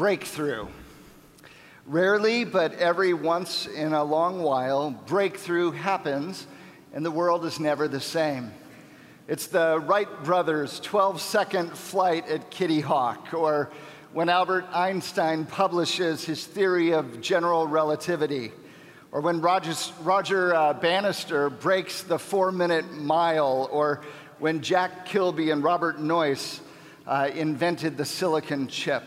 breakthrough. Rarely, but every once in a long while, breakthrough happens and the world is never the same. It's the Wright brothers' 12 second flight at Kitty Hawk, or when Albert Einstein publishes his theory of general relativity, or when Roger, Roger uh, Bannister breaks the four minute mile, or when Jack Kilby and Robert Noyce uh, invented the silicon chip.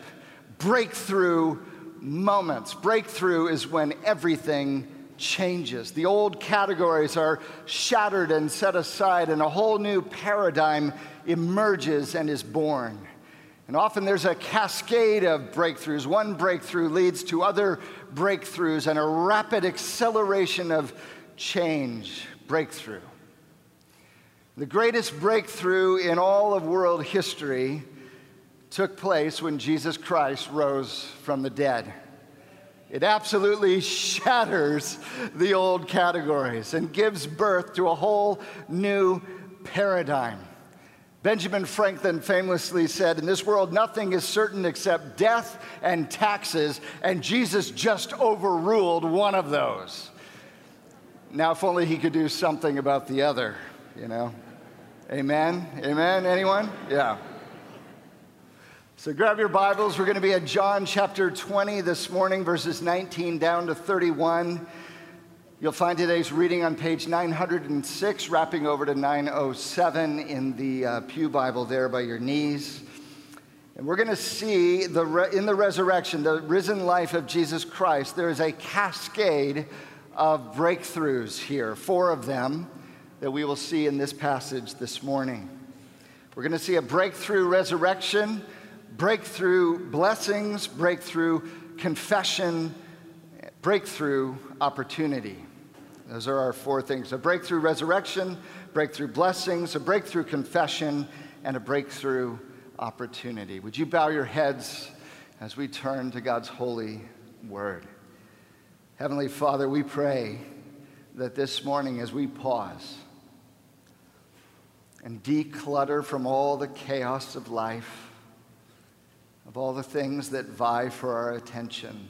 Breakthrough moments. Breakthrough is when everything changes. The old categories are shattered and set aside, and a whole new paradigm emerges and is born. And often there's a cascade of breakthroughs. One breakthrough leads to other breakthroughs and a rapid acceleration of change. Breakthrough. The greatest breakthrough in all of world history took place when Jesus Christ rose from the dead. It absolutely shatters the old categories and gives birth to a whole new paradigm. Benjamin Franklin famously said, In this world, nothing is certain except death and taxes, and Jesus just overruled one of those. Now, if only he could do something about the other, you know? Amen? Amen? Anyone? Yeah. So grab your Bibles. We're going to be at John chapter 20 this morning, verses 19 down to 31. You'll find today's reading on page 906, wrapping over to 907 in the uh, Pew Bible there by your knees. And we're going to see the re- in the resurrection, the risen life of Jesus Christ, there is a cascade of breakthroughs here, four of them that we will see in this passage this morning. We're going to see a breakthrough resurrection breakthrough blessings, breakthrough confession, breakthrough opportunity. Those are our four things a breakthrough resurrection, breakthrough blessings, a breakthrough confession, and a breakthrough opportunity. Would you bow your heads as we turn to God's holy word? Heavenly Father, we pray that this morning, as we pause and declutter from all the chaos of life, of all the things that vie for our attention,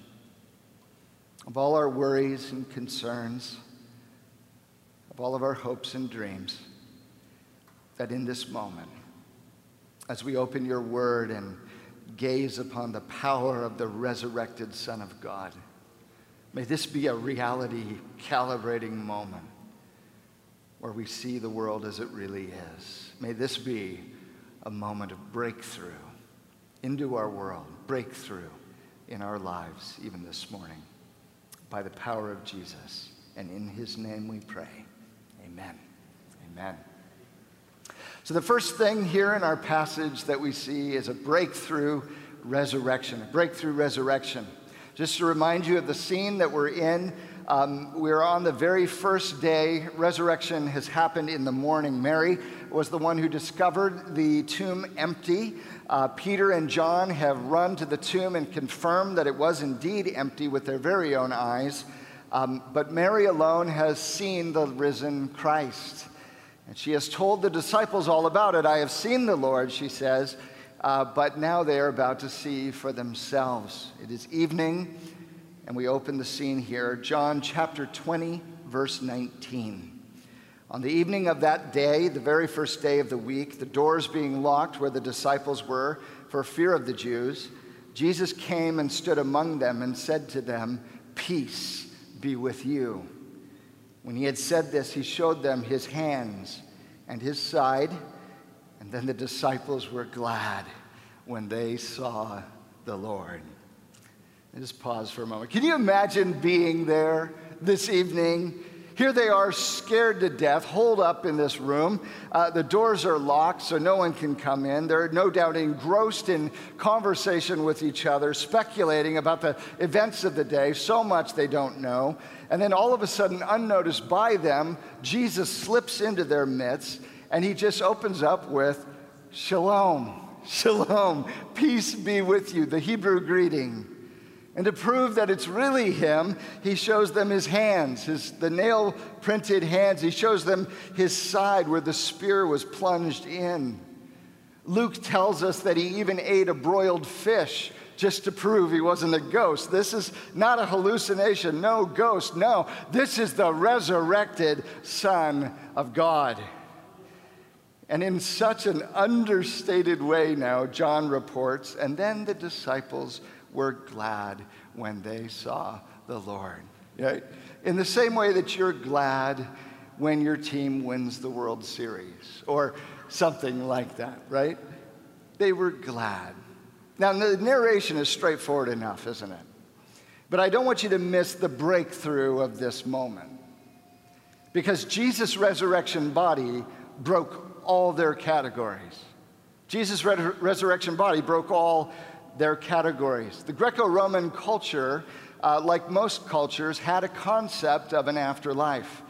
of all our worries and concerns, of all of our hopes and dreams, that in this moment, as we open your word and gaze upon the power of the resurrected Son of God, may this be a reality calibrating moment where we see the world as it really is. May this be a moment of breakthrough into our world, breakthrough in our lives, even this morning, by the power of Jesus. And in his name we pray. Amen. Amen. So, the first thing here in our passage that we see is a breakthrough resurrection, a breakthrough resurrection. Just to remind you of the scene that we're in, um, we're on the very first day. Resurrection has happened in the morning. Mary was the one who discovered the tomb empty. Uh, Peter and John have run to the tomb and confirmed that it was indeed empty with their very own eyes. Um, but Mary alone has seen the risen Christ. And she has told the disciples all about it. I have seen the Lord, she says, uh, but now they are about to see for themselves. It is evening, and we open the scene here. John chapter 20, verse 19. On the evening of that day, the very first day of the week, the doors being locked where the disciples were for fear of the Jews, Jesus came and stood among them and said to them, Peace be with you. When he had said this, he showed them his hands and his side, and then the disciples were glad when they saw the Lord. Just pause for a moment. Can you imagine being there this evening? Here they are, scared to death, holed up in this room. Uh, the doors are locked, so no one can come in. They're no doubt engrossed in conversation with each other, speculating about the events of the day, so much they don't know. And then all of a sudden, unnoticed by them, Jesus slips into their midst and he just opens up with Shalom, Shalom, peace be with you, the Hebrew greeting. And to prove that it's really him, he shows them his hands, his, the nail printed hands. He shows them his side where the spear was plunged in. Luke tells us that he even ate a broiled fish just to prove he wasn't a ghost. This is not a hallucination, no ghost, no. This is the resurrected Son of God. And in such an understated way now, John reports, and then the disciples were glad when they saw the Lord. Right? In the same way that you're glad when your team wins the World Series or something like that, right? They were glad. Now, the narration is straightforward enough, isn't it? But I don't want you to miss the breakthrough of this moment. Because Jesus' resurrection body broke all their categories. Jesus' re- resurrection body broke all their categories. The Greco Roman culture, uh, like most cultures, had a concept of an afterlife.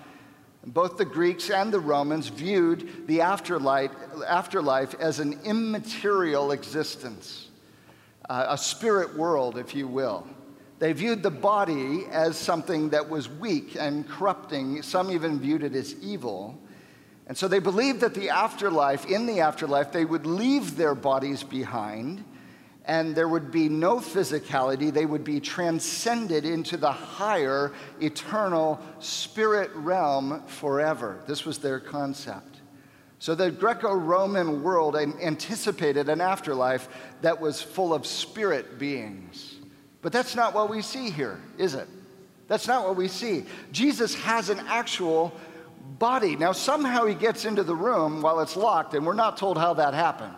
Both the Greeks and the Romans viewed the afterlife, afterlife as an immaterial existence, uh, a spirit world, if you will. They viewed the body as something that was weak and corrupting. Some even viewed it as evil. And so they believed that the afterlife, in the afterlife, they would leave their bodies behind and there would be no physicality. They would be transcended into the higher, eternal spirit realm forever. This was their concept. So the Greco Roman world anticipated an afterlife that was full of spirit beings. But that's not what we see here, is it? That's not what we see. Jesus has an actual body. Now, somehow he gets into the room while it's locked, and we're not told how that happened.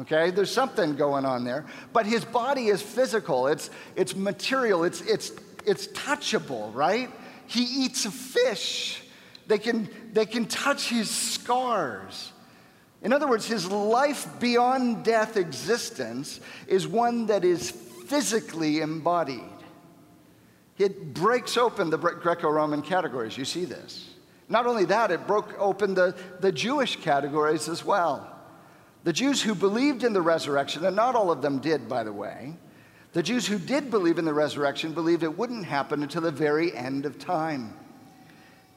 Okay, there's something going on there. But his body is physical, it's, it's material, it's, it's, it's touchable, right? He eats a fish. They can, they can touch his scars. In other words, his life beyond death existence is one that is physically embodied. It breaks open the Greco Roman categories. You see this. Not only that, it broke open the, the Jewish categories as well. The Jews who believed in the resurrection, and not all of them did, by the way, the Jews who did believe in the resurrection believed it wouldn't happen until the very end of time.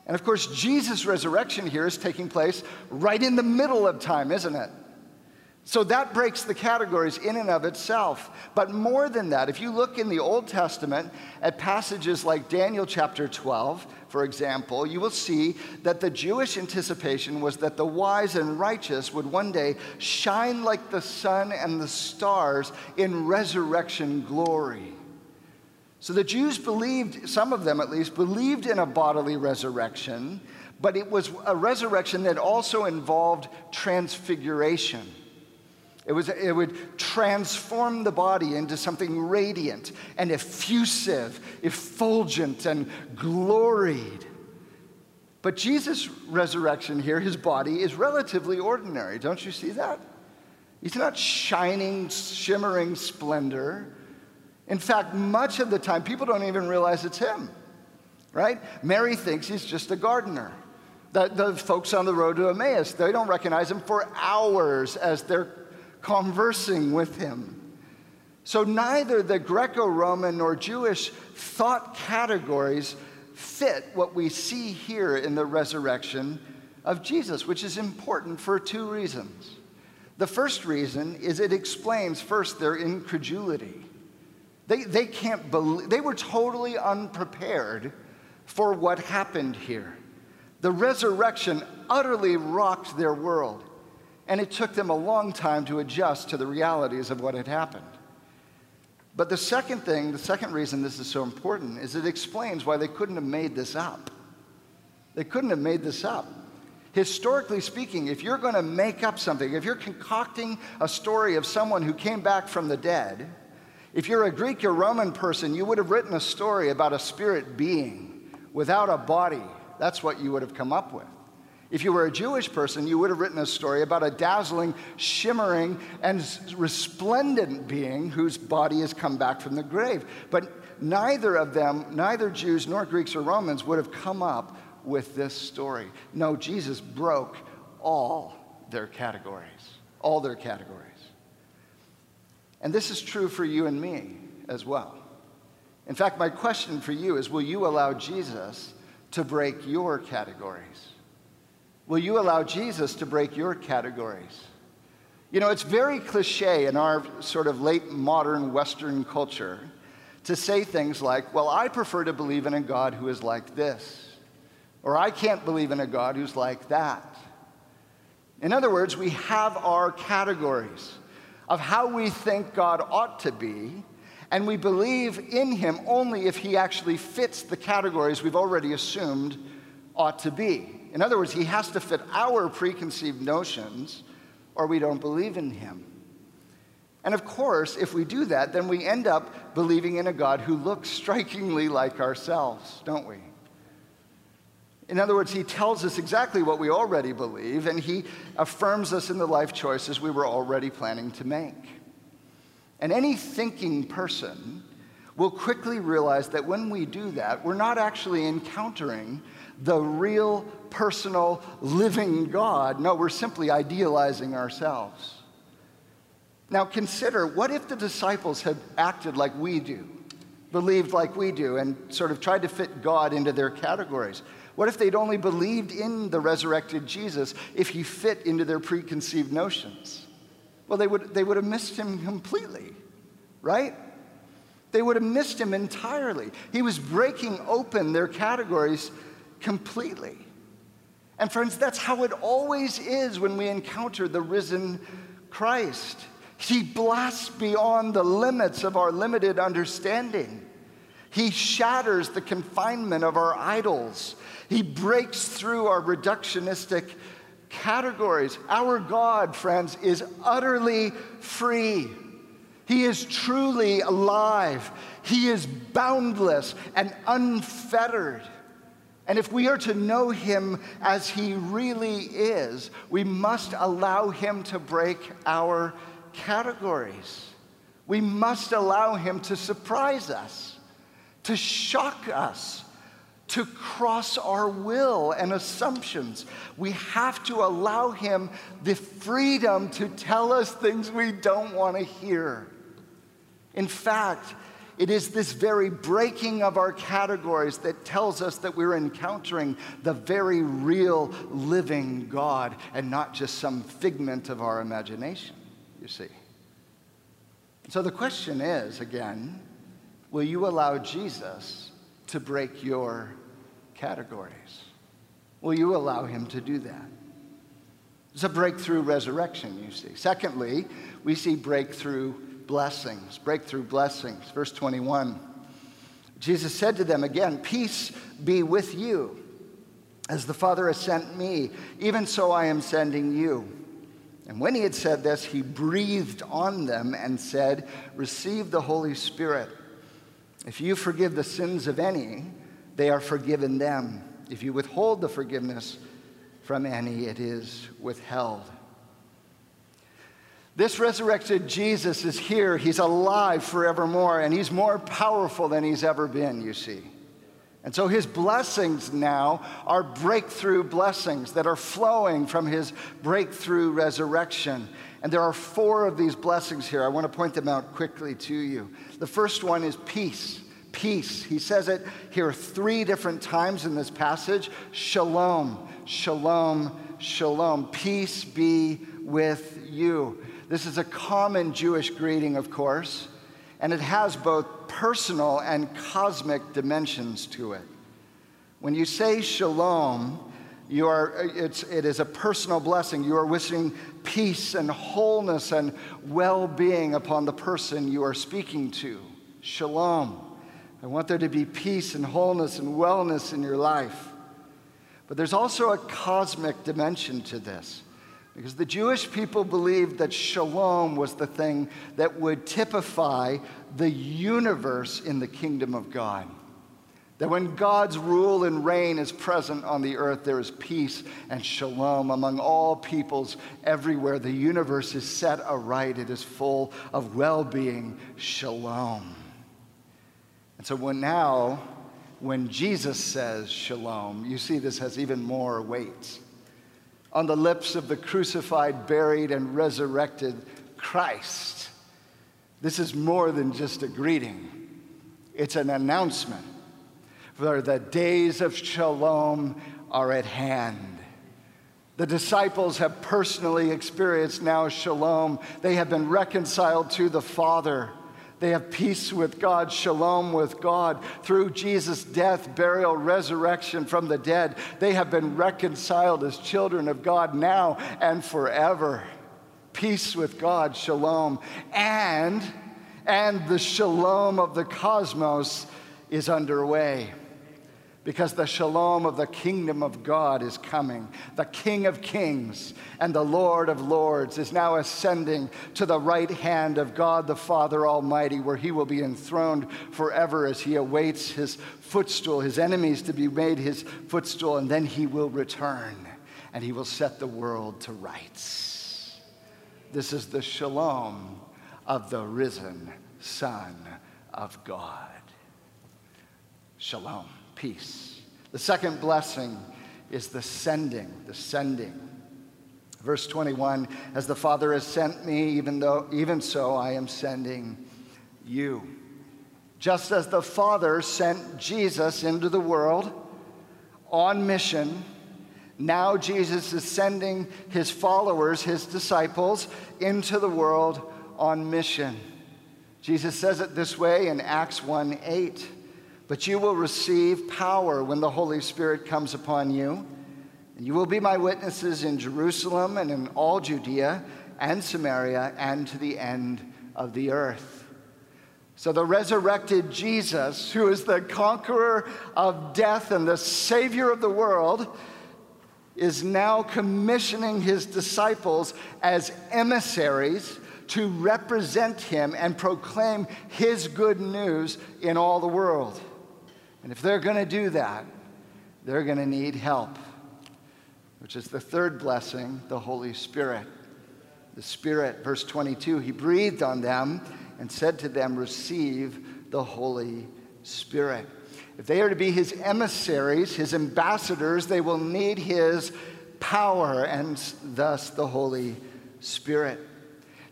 And of course, Jesus' resurrection here is taking place right in the middle of time, isn't it? So that breaks the categories in and of itself. But more than that, if you look in the Old Testament at passages like Daniel chapter 12, for example, you will see that the Jewish anticipation was that the wise and righteous would one day shine like the sun and the stars in resurrection glory. So the Jews believed, some of them at least, believed in a bodily resurrection, but it was a resurrection that also involved transfiguration. It, was, it would transform the body into something radiant and effusive, effulgent, and gloried. But Jesus' resurrection here, his body, is relatively ordinary. Don't you see that? He's not shining, shimmering splendor. In fact, much of the time, people don't even realize it's him, right? Mary thinks he's just a gardener. The, the folks on the road to Emmaus, they don't recognize him for hours as they're conversing with him. So neither the Greco Roman nor Jewish thought categories fit what we see here in the resurrection of Jesus, which is important for two reasons. The first reason is it explains first their incredulity. They, they can't believe, they were totally unprepared for what happened here. The resurrection utterly rocked their world and it took them a long time to adjust to the realities of what had happened. But the second thing, the second reason this is so important, is it explains why they couldn't have made this up. They couldn't have made this up. Historically speaking, if you're going to make up something, if you're concocting a story of someone who came back from the dead, if you're a Greek or Roman person, you would have written a story about a spirit being without a body. That's what you would have come up with. If you were a Jewish person, you would have written a story about a dazzling, shimmering, and resplendent being whose body has come back from the grave. But neither of them, neither Jews nor Greeks or Romans, would have come up with this story. No, Jesus broke all their categories, all their categories. And this is true for you and me as well. In fact, my question for you is will you allow Jesus to break your categories? Will you allow Jesus to break your categories? You know, it's very cliche in our sort of late modern Western culture to say things like, well, I prefer to believe in a God who is like this, or I can't believe in a God who's like that. In other words, we have our categories of how we think God ought to be, and we believe in him only if he actually fits the categories we've already assumed ought to be. In other words, he has to fit our preconceived notions, or we don't believe in him. And of course, if we do that, then we end up believing in a God who looks strikingly like ourselves, don't we? In other words, he tells us exactly what we already believe, and he affirms us in the life choices we were already planning to make. And any thinking person will quickly realize that when we do that, we're not actually encountering the real, personal, living God. No, we're simply idealizing ourselves. Now consider what if the disciples had acted like we do, believed like we do, and sort of tried to fit God into their categories? What if they'd only believed in the resurrected Jesus if he fit into their preconceived notions? Well, they would, they would have missed him completely, right? They would have missed him entirely. He was breaking open their categories completely. And friends, that's how it always is when we encounter the risen Christ. He blasts beyond the limits of our limited understanding. He shatters the confinement of our idols. He breaks through our reductionistic categories. Our God, friends, is utterly free. He is truly alive. He is boundless and unfettered. And if we are to know him as he really is, we must allow him to break our categories. We must allow him to surprise us to shock us, to cross our will and assumptions. We have to allow Him the freedom to tell us things we don't want to hear. In fact, it is this very breaking of our categories that tells us that we're encountering the very real living God and not just some figment of our imagination, you see. So the question is again, Will you allow Jesus to break your categories? Will you allow him to do that? It's a breakthrough resurrection, you see. Secondly, we see breakthrough blessings. Breakthrough blessings. Verse 21. Jesus said to them again, Peace be with you. As the Father has sent me, even so I am sending you. And when he had said this, he breathed on them and said, Receive the Holy Spirit. If you forgive the sins of any, they are forgiven them. If you withhold the forgiveness from any, it is withheld. This resurrected Jesus is here. He's alive forevermore, and he's more powerful than he's ever been, you see. And so his blessings now are breakthrough blessings that are flowing from his breakthrough resurrection. And there are four of these blessings here. I want to point them out quickly to you. The first one is peace. Peace. He says it here three different times in this passage Shalom, shalom, shalom. Peace be with you. This is a common Jewish greeting, of course, and it has both personal and cosmic dimensions to it. When you say shalom, you are, it's, it is a personal blessing. You are wishing peace and wholeness and well being upon the person you are speaking to. Shalom. I want there to be peace and wholeness and wellness in your life. But there's also a cosmic dimension to this. Because the Jewish people believed that shalom was the thing that would typify the universe in the kingdom of God. That when God's rule and reign is present on the earth, there is peace and shalom among all peoples everywhere. The universe is set aright, it is full of well being, shalom. And so when now, when Jesus says shalom, you see this has even more weight. On the lips of the crucified, buried, and resurrected Christ, this is more than just a greeting, it's an announcement for the days of shalom are at hand. The disciples have personally experienced now shalom. They have been reconciled to the Father. They have peace with God, shalom with God. Through Jesus' death, burial, resurrection from the dead, they have been reconciled as children of God now and forever. Peace with God, shalom. And, and the shalom of the cosmos is underway because the shalom of the kingdom of God is coming. The King of kings and the Lord of lords is now ascending to the right hand of God the Father Almighty, where he will be enthroned forever as he awaits his footstool, his enemies to be made his footstool, and then he will return and he will set the world to rights. This is the shalom of the risen Son of God. Shalom peace. The second blessing is the sending, the sending. Verse 21 As the Father has sent me, even, though, even so I am sending you. Just as the Father sent Jesus into the world on mission, now Jesus is sending his followers, his disciples, into the world on mission. Jesus says it this way in Acts 1 8. But you will receive power when the Holy Spirit comes upon you. And you will be my witnesses in Jerusalem and in all Judea and Samaria and to the end of the earth. So, the resurrected Jesus, who is the conqueror of death and the Savior of the world, is now commissioning his disciples as emissaries to represent him and proclaim his good news in all the world. And if they're going to do that, they're going to need help, which is the third blessing, the Holy Spirit. The Spirit, verse 22, he breathed on them and said to them, Receive the Holy Spirit. If they are to be his emissaries, his ambassadors, they will need his power and thus the Holy Spirit.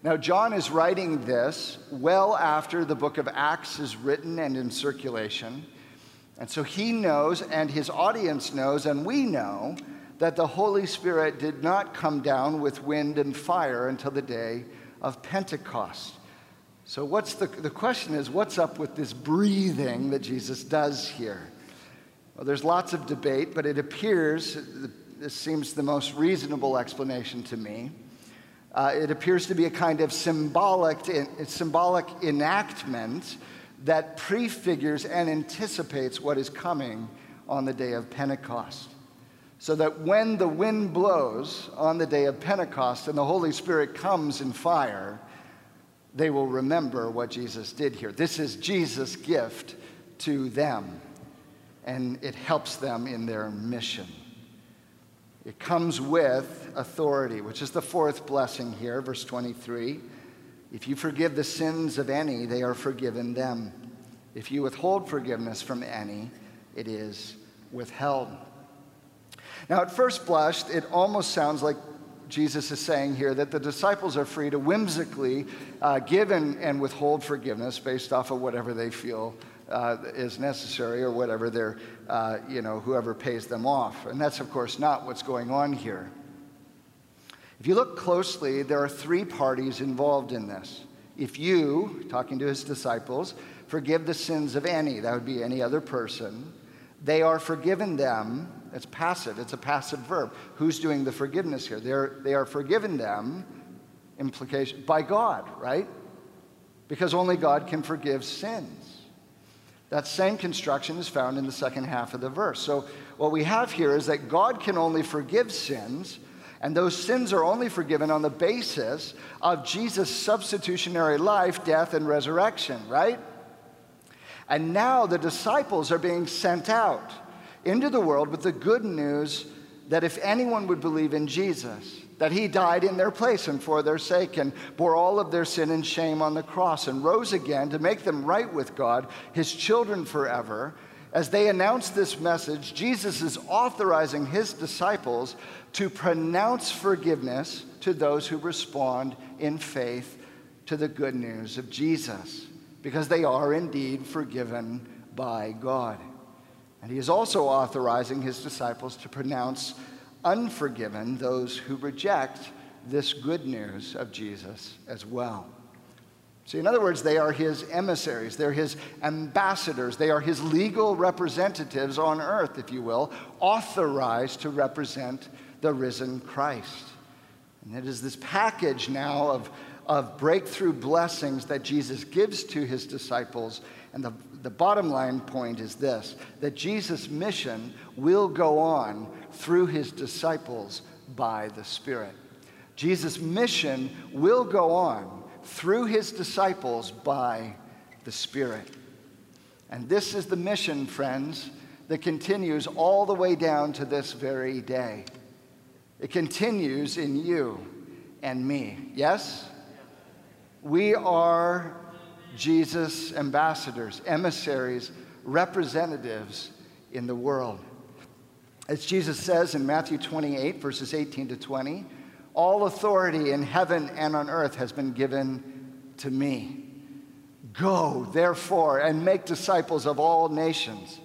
Now, John is writing this well after the book of Acts is written and in circulation. And so he knows, and his audience knows, and we know that the Holy Spirit did not come down with wind and fire until the day of Pentecost. So, what's the, the question is, what's up with this breathing that Jesus does here? Well, there's lots of debate, but it appears, this seems the most reasonable explanation to me. Uh, it appears to be a kind of symbolic, symbolic enactment that prefigures and anticipates what is coming on the day of Pentecost. So that when the wind blows on the day of Pentecost and the Holy Spirit comes in fire, they will remember what Jesus did here. This is Jesus' gift to them, and it helps them in their mission. It comes with authority, which is the fourth blessing here, verse 23. If you forgive the sins of any, they are forgiven them. If you withhold forgiveness from any, it is withheld. Now, at first blush, it almost sounds like Jesus is saying here that the disciples are free to whimsically uh, give and, and, withhold forgiveness based off of whatever they feel uh, is necessary or whatever they're, uh, you know, whoever pays them off. And that's, of course, not what's going on here. If you look closely, there are three parties involved in this. If you, talking to his disciples, forgive the sins of any, that would be any other person, they are forgiven them. It's passive, it's a passive verb. Who's doing the forgiveness here? They're, they are forgiven them, implication, by God, right? Because only God can forgive sins. That same construction is found in the second half of the verse. So, what we have here is that God can only forgive sins and those sins are only forgiven on the basis of Jesus' substitutionary life, death, and resurrection, right? And now the disciples are being sent out into the world with the good news that if anyone would believe in Jesus, that he died in their place and for their sake and bore all of their sin and shame on the cross and rose again to make them right with God, his children forever. As they announce this message, Jesus is authorizing his disciples to pronounce forgiveness to those who respond in faith to the good news of Jesus, because they are indeed forgiven by God. And he is also authorizing his disciples to pronounce unforgiven those who reject this good news of Jesus as well. See, in other words, they are his emissaries, they're his ambassadors, they are his legal representatives on earth, if you will, authorized to represent the risen Christ. And it is this package now of, of breakthrough blessings that Jesus gives to his disciples. And the, the bottom line point is this that Jesus' mission will go on through his disciples by the Spirit. Jesus' mission will go on through his disciples by the Spirit. And this is the mission, friends, that continues all the way down to this very day. It continues in you and me. Yes? We are Jesus' ambassadors, emissaries, representatives in the world. As Jesus says in Matthew 28, verses 18 to 20, all authority in heaven and on earth has been given to me. Go, therefore, and make disciples of all nations,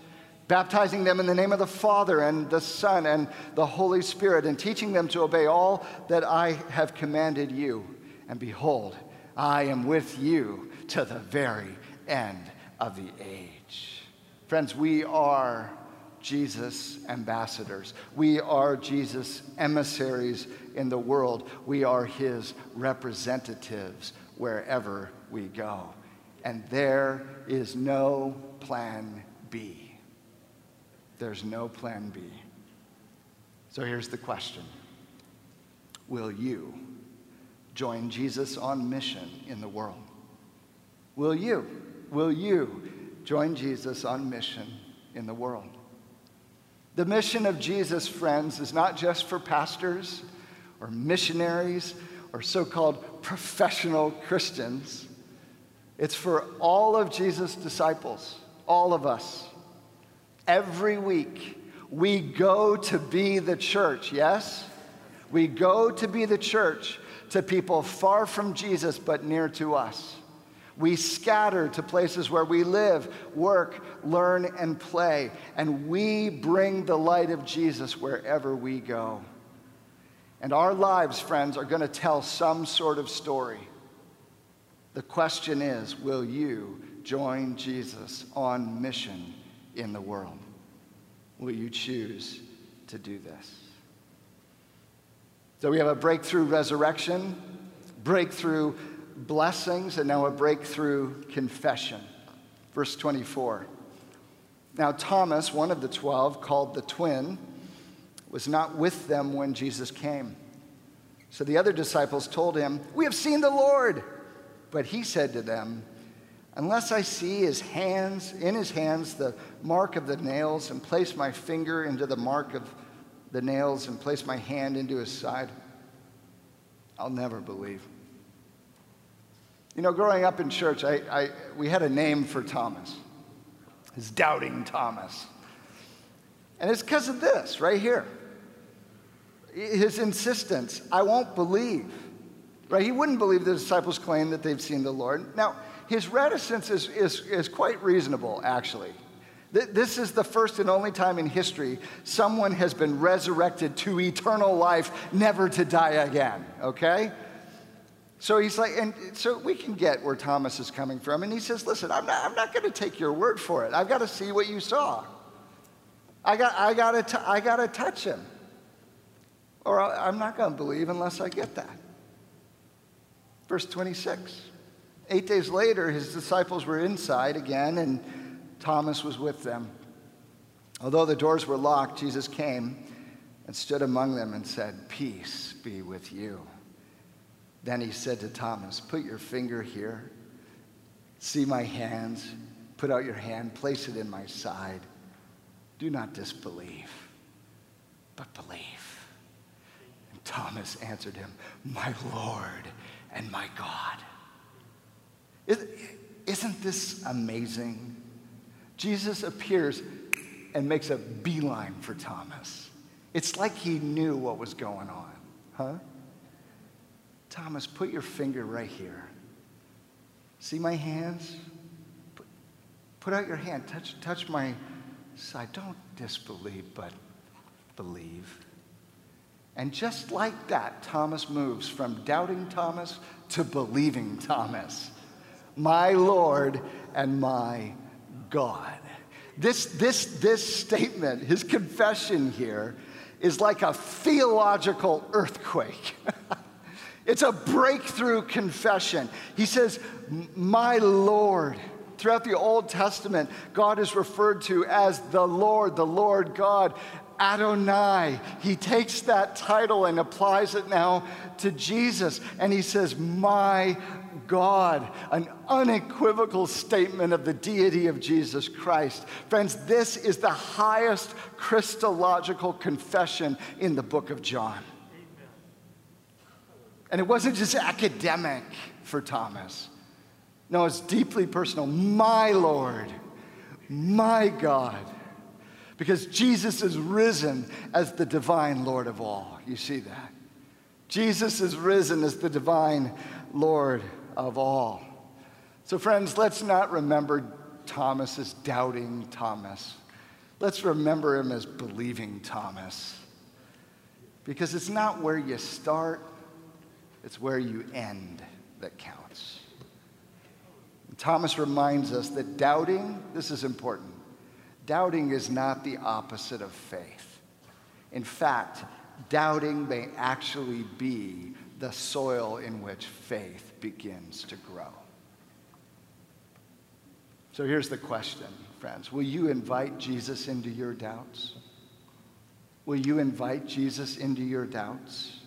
baptizing them in the name of the Father and the Son and the Holy Spirit, and teaching them to obey all that I have commanded you. And behold, I am with you to the very end of the age. Friends, we are Jesus ambassadors. We are Jesus emissaries in the world. We are his representatives wherever we go. And there is no plan B. There's no plan B. So here's the question Will you join Jesus on mission in the world? Will you? Will you join Jesus on mission in the world? The mission of Jesus, friends, is not just for pastors or missionaries or so called professional Christians. It's for all of Jesus' disciples, all of us. Every week, we go to be the church, yes? We go to be the church to people far from Jesus but near to us. We scatter to places where we live, work, learn, and play, and we bring the light of Jesus wherever we go. And our lives, friends, are going to tell some sort of story. The question is will you join Jesus on mission in the world? Will you choose to do this? So we have a breakthrough resurrection, breakthrough blessings and now a breakthrough confession. Verse 24. Now, Thomas, one of the twelve, called the twin, was not with them when Jesus came. So the other disciples told him, We have seen the Lord. But he said to them, Unless I see his hands, in his hands, the mark of the nails, and place my finger into the mark of the nails, and place my hand into his side, I'll never believe. You know, growing up in church, I, I, we had a name for Thomas. His doubting Thomas. And it's because of this right here. His insistence, I won't believe. Right? He wouldn't believe the disciples' claim that they've seen the Lord. Now, his reticence is, is, is quite reasonable, actually. This is the first and only time in history someone has been resurrected to eternal life, never to die again, okay? So he's like, and so we can get where Thomas is coming from. And he says, listen, I'm not, I'm not going to take your word for it. I've got to see what you saw. I got, I got to, I got to touch him. Or I'm not going to believe unless I get that. Verse 26. Eight days later, his disciples were inside again, and Thomas was with them. Although the doors were locked, Jesus came and stood among them and said, Peace be with you. Then he said to Thomas, Put your finger here. See my hands. Put out your hand. Place it in my side. Do not disbelieve, but believe. Thomas answered him, My Lord and my God. Isn't this amazing? Jesus appears and makes a beeline for Thomas. It's like he knew what was going on, huh? Thomas, put your finger right here. See my hands? Put, put out your hand. Touch, touch my side. Don't disbelieve, but believe. And just like that, Thomas moves from doubting Thomas to believing Thomas. My Lord and my God. This, this, this statement, his confession here, is like a theological earthquake. it's a breakthrough confession. He says, My Lord. Throughout the Old Testament, God is referred to as the Lord, the Lord God. Adonai. He takes that title and applies it now to Jesus. And he says, My God, an unequivocal statement of the deity of Jesus Christ. Friends, this is the highest Christological confession in the book of John. And it wasn't just academic for Thomas. No, it's deeply personal. My Lord, my God. Because Jesus is risen as the divine Lord of all. You see that? Jesus is risen as the divine Lord of all. So, friends, let's not remember Thomas as doubting Thomas. Let's remember him as believing Thomas. Because it's not where you start, it's where you end that counts. And Thomas reminds us that doubting, this is important, doubting is not the opposite of faith. In fact, doubting may actually be the soil in which faith begins to grow. So here's the question, friends Will you invite Jesus into your doubts? Will you invite Jesus into your doubts?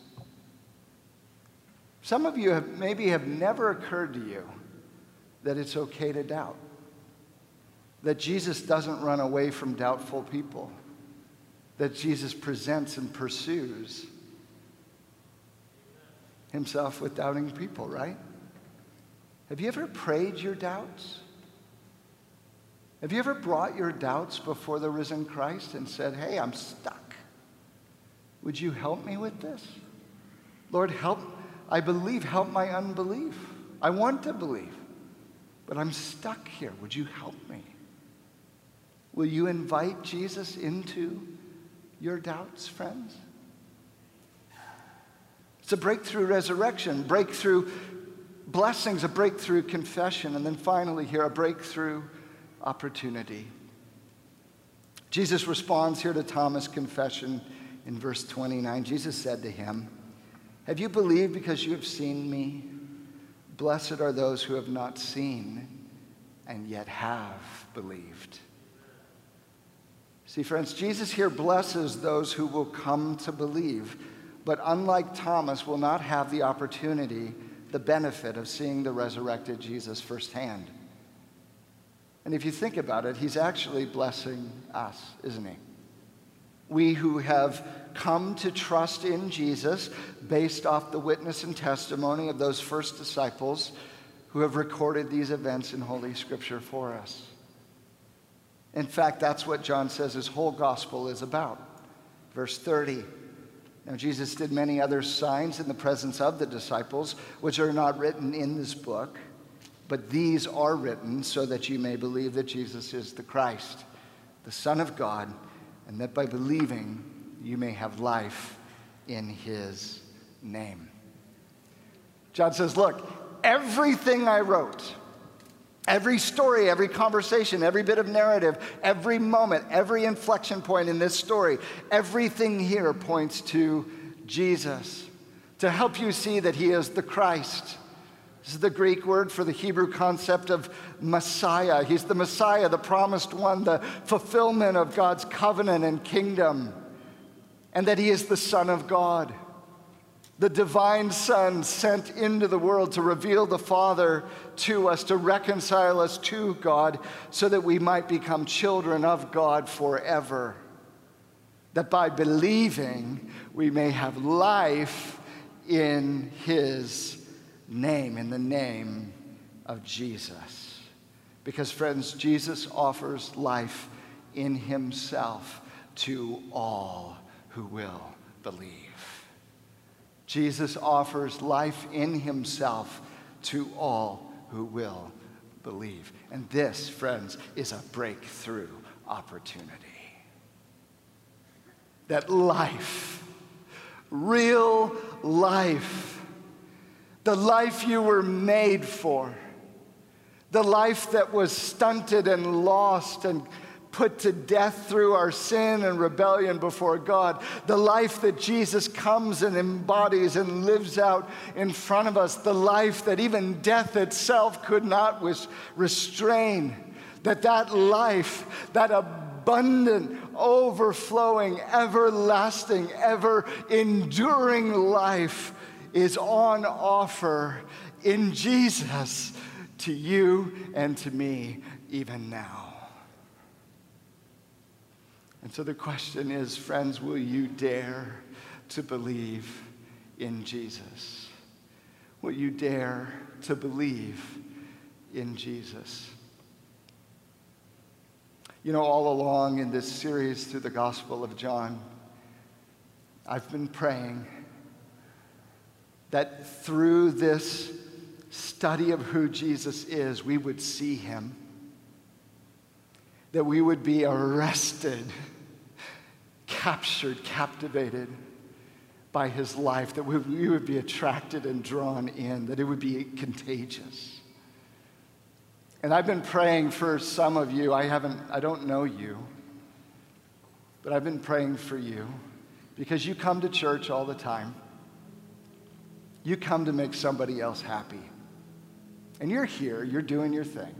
Some of you have, maybe have never occurred to you that it's okay to doubt, that Jesus doesn't run away from doubtful people, that Jesus presents and pursues himself with doubting people, right? Have you ever prayed your doubts? Have you ever brought your doubts before the risen Christ and said, Hey, I'm stuck. Would you help me with this? Lord, help. I believe, help my unbelief. I want to believe, but I'm stuck here. Would you help me? Will you invite Jesus into your doubts, friends? It's a breakthrough resurrection, breakthrough blessings, a breakthrough confession, and then finally, here, a breakthrough opportunity. Jesus responds here to Thomas' confession in verse 29. Jesus said to him, Have you believed because you have seen me? Blessed are those who have not seen and yet have believed. See, friends, Jesus here blesses those who will come to believe but unlike Thomas, will not have the opportunity, the benefit of seeing the resurrected Jesus firsthand. And if you think about it, he's actually blessing us, isn't he? We who have come to trust in Jesus based off the witness and testimony of those first disciples who have recorded these events in Holy Scripture for us. In fact, that's what John says his whole gospel is about. Verse 30 now, Jesus did many other signs in the presence of the disciples, which are not written in this book, but these are written so that you may believe that Jesus is the Christ, the Son of God, and that by believing you may have life in his name. John says, Look, everything I wrote, Every story, every conversation, every bit of narrative, every moment, every inflection point in this story, everything here points to Jesus to help you see that he is the Christ. This is the Greek word for the Hebrew concept of Messiah. He's the Messiah, the promised one, the fulfillment of God's covenant and kingdom, and that he is the Son of God the divine Son sent into the world to reveal the Father to us, to reconcile us to God, so that we might become children of God forever. That by believing, we may have life in His name, in the name of Jesus. Because, friends, Jesus offers life in Himself to all who will believe. Jesus offers life in himself to all who will believe. And this, friends, is a breakthrough opportunity. That life real life, the life you were made for, the life that was stunted and lost and put to death through our sin and rebellion before God, the life that Jesus comes and embodies and lives out in front of us, the life that even death itself could not restrain, that that life, that abundant, overflowing, everlasting, ever enduring life is on offer in Jesus to you and to me even now. And so the question is, friends, will you dare to believe in Jesus? Will you dare to believe in Jesus? You know, all along in this series through the Gospel of John, I've been praying that through this study of who Jesus is, we would see him that we would be arrested, captured, captivated by his life, that we would be attracted and drawn in, that it would be contagious. And I've been praying for some of you. I haven't, I don't know you, but I've been praying for you because you come to church all the time. You come to make somebody else happy. And you're here, you're doing your thing.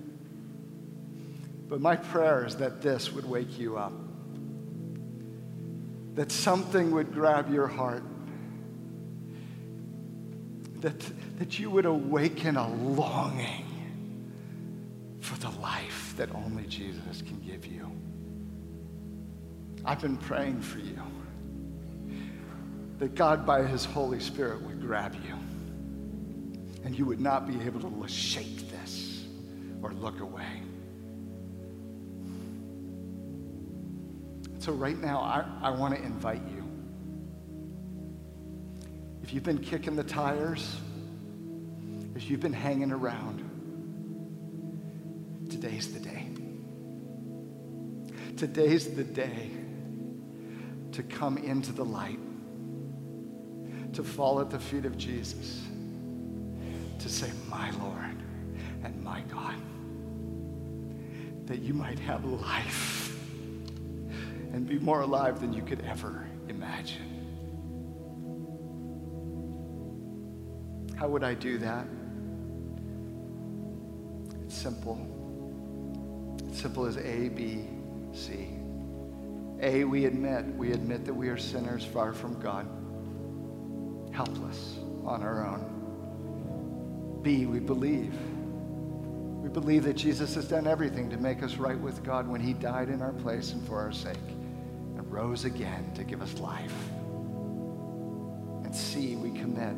But my prayer is that this would wake you up, that something would grab your heart, that, that you would awaken a longing for the life that only Jesus can give you. I've been praying for you that God, by His Holy Spirit, would grab you and you would not be able to shake this or look away. So, right now, I, I want to invite you. If you've been kicking the tires, if you've been hanging around, today's the day. Today's the day to come into the light, to fall at the feet of Jesus, to say, My Lord and my God, that you might have life and be more alive than you could ever imagine. How would I do that? It's simple. It's simple as A, B, C. A, we admit, we admit that we are sinners far from God, helpless on our own. B, we believe we believe that Jesus has done everything to make us right with God when he died in our place and for our sake rose again to give us life. And C, we commit.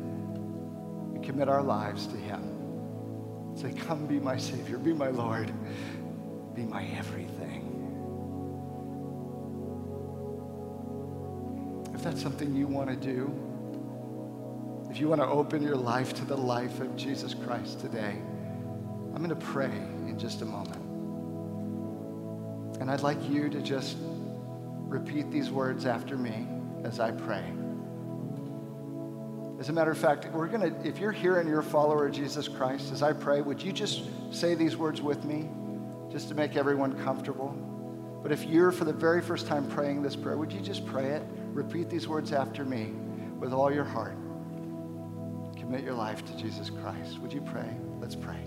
We commit our lives to him. Say, come be my Savior, be my Lord, be my everything. If that's something you want to do, if you want to open your life to the life of Jesus Christ today, I'm going to pray in just a moment. And I'd like you to just repeat these words after me as I pray. As a matter of fact, we're going to, if you're here and you're a follower of Jesus Christ, as I pray, would you just say these words with me just to make everyone comfortable? But if you're for the very first time praying this prayer, would you just pray it? Repeat these words after me with all your heart. Commit your life to Jesus Christ. Would you pray? Let's pray.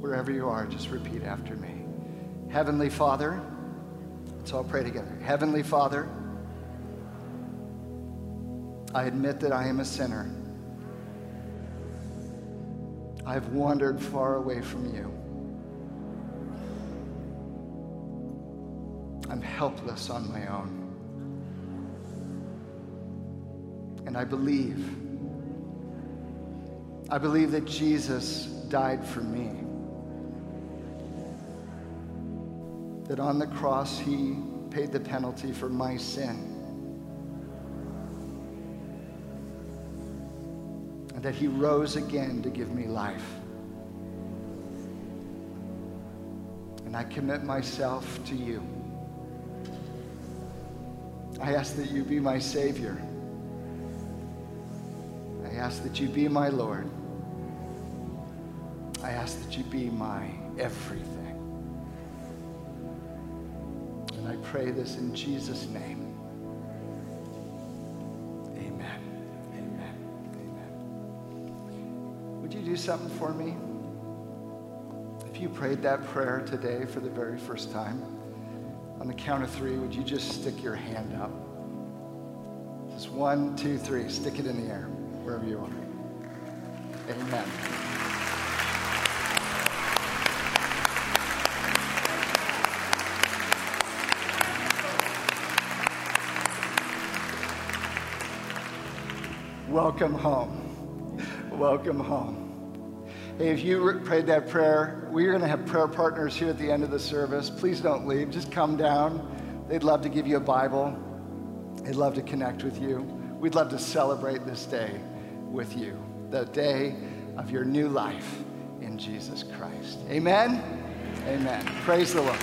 Wherever you are, just repeat after me. Heavenly Father, let's all pray together. Heavenly Father, I admit that I am a sinner. I've wandered far away from you. I'm helpless on my own. And I believe, I believe that Jesus died for me. That on the cross he paid the penalty for my sin. And that he rose again to give me life. and I commit myself to you. I ask that you be my Savior. I ask that you be my Lord. I ask that you be my everything. Pray this in Jesus' name. Amen. Amen. Amen. Would you do something for me? If you prayed that prayer today for the very first time, on the count of three, would you just stick your hand up? Just one, two, three. Stick it in the air, wherever you are. Amen. Welcome home. Welcome home. Hey, if you prayed that prayer, we're going to have prayer partners here at the end of the service. Please don't leave. Just come down. They'd love to give you a Bible. They'd love to connect with you. We'd love to celebrate this day with you, the day of your new life in Jesus Christ. Amen. Amen. Praise the Lord.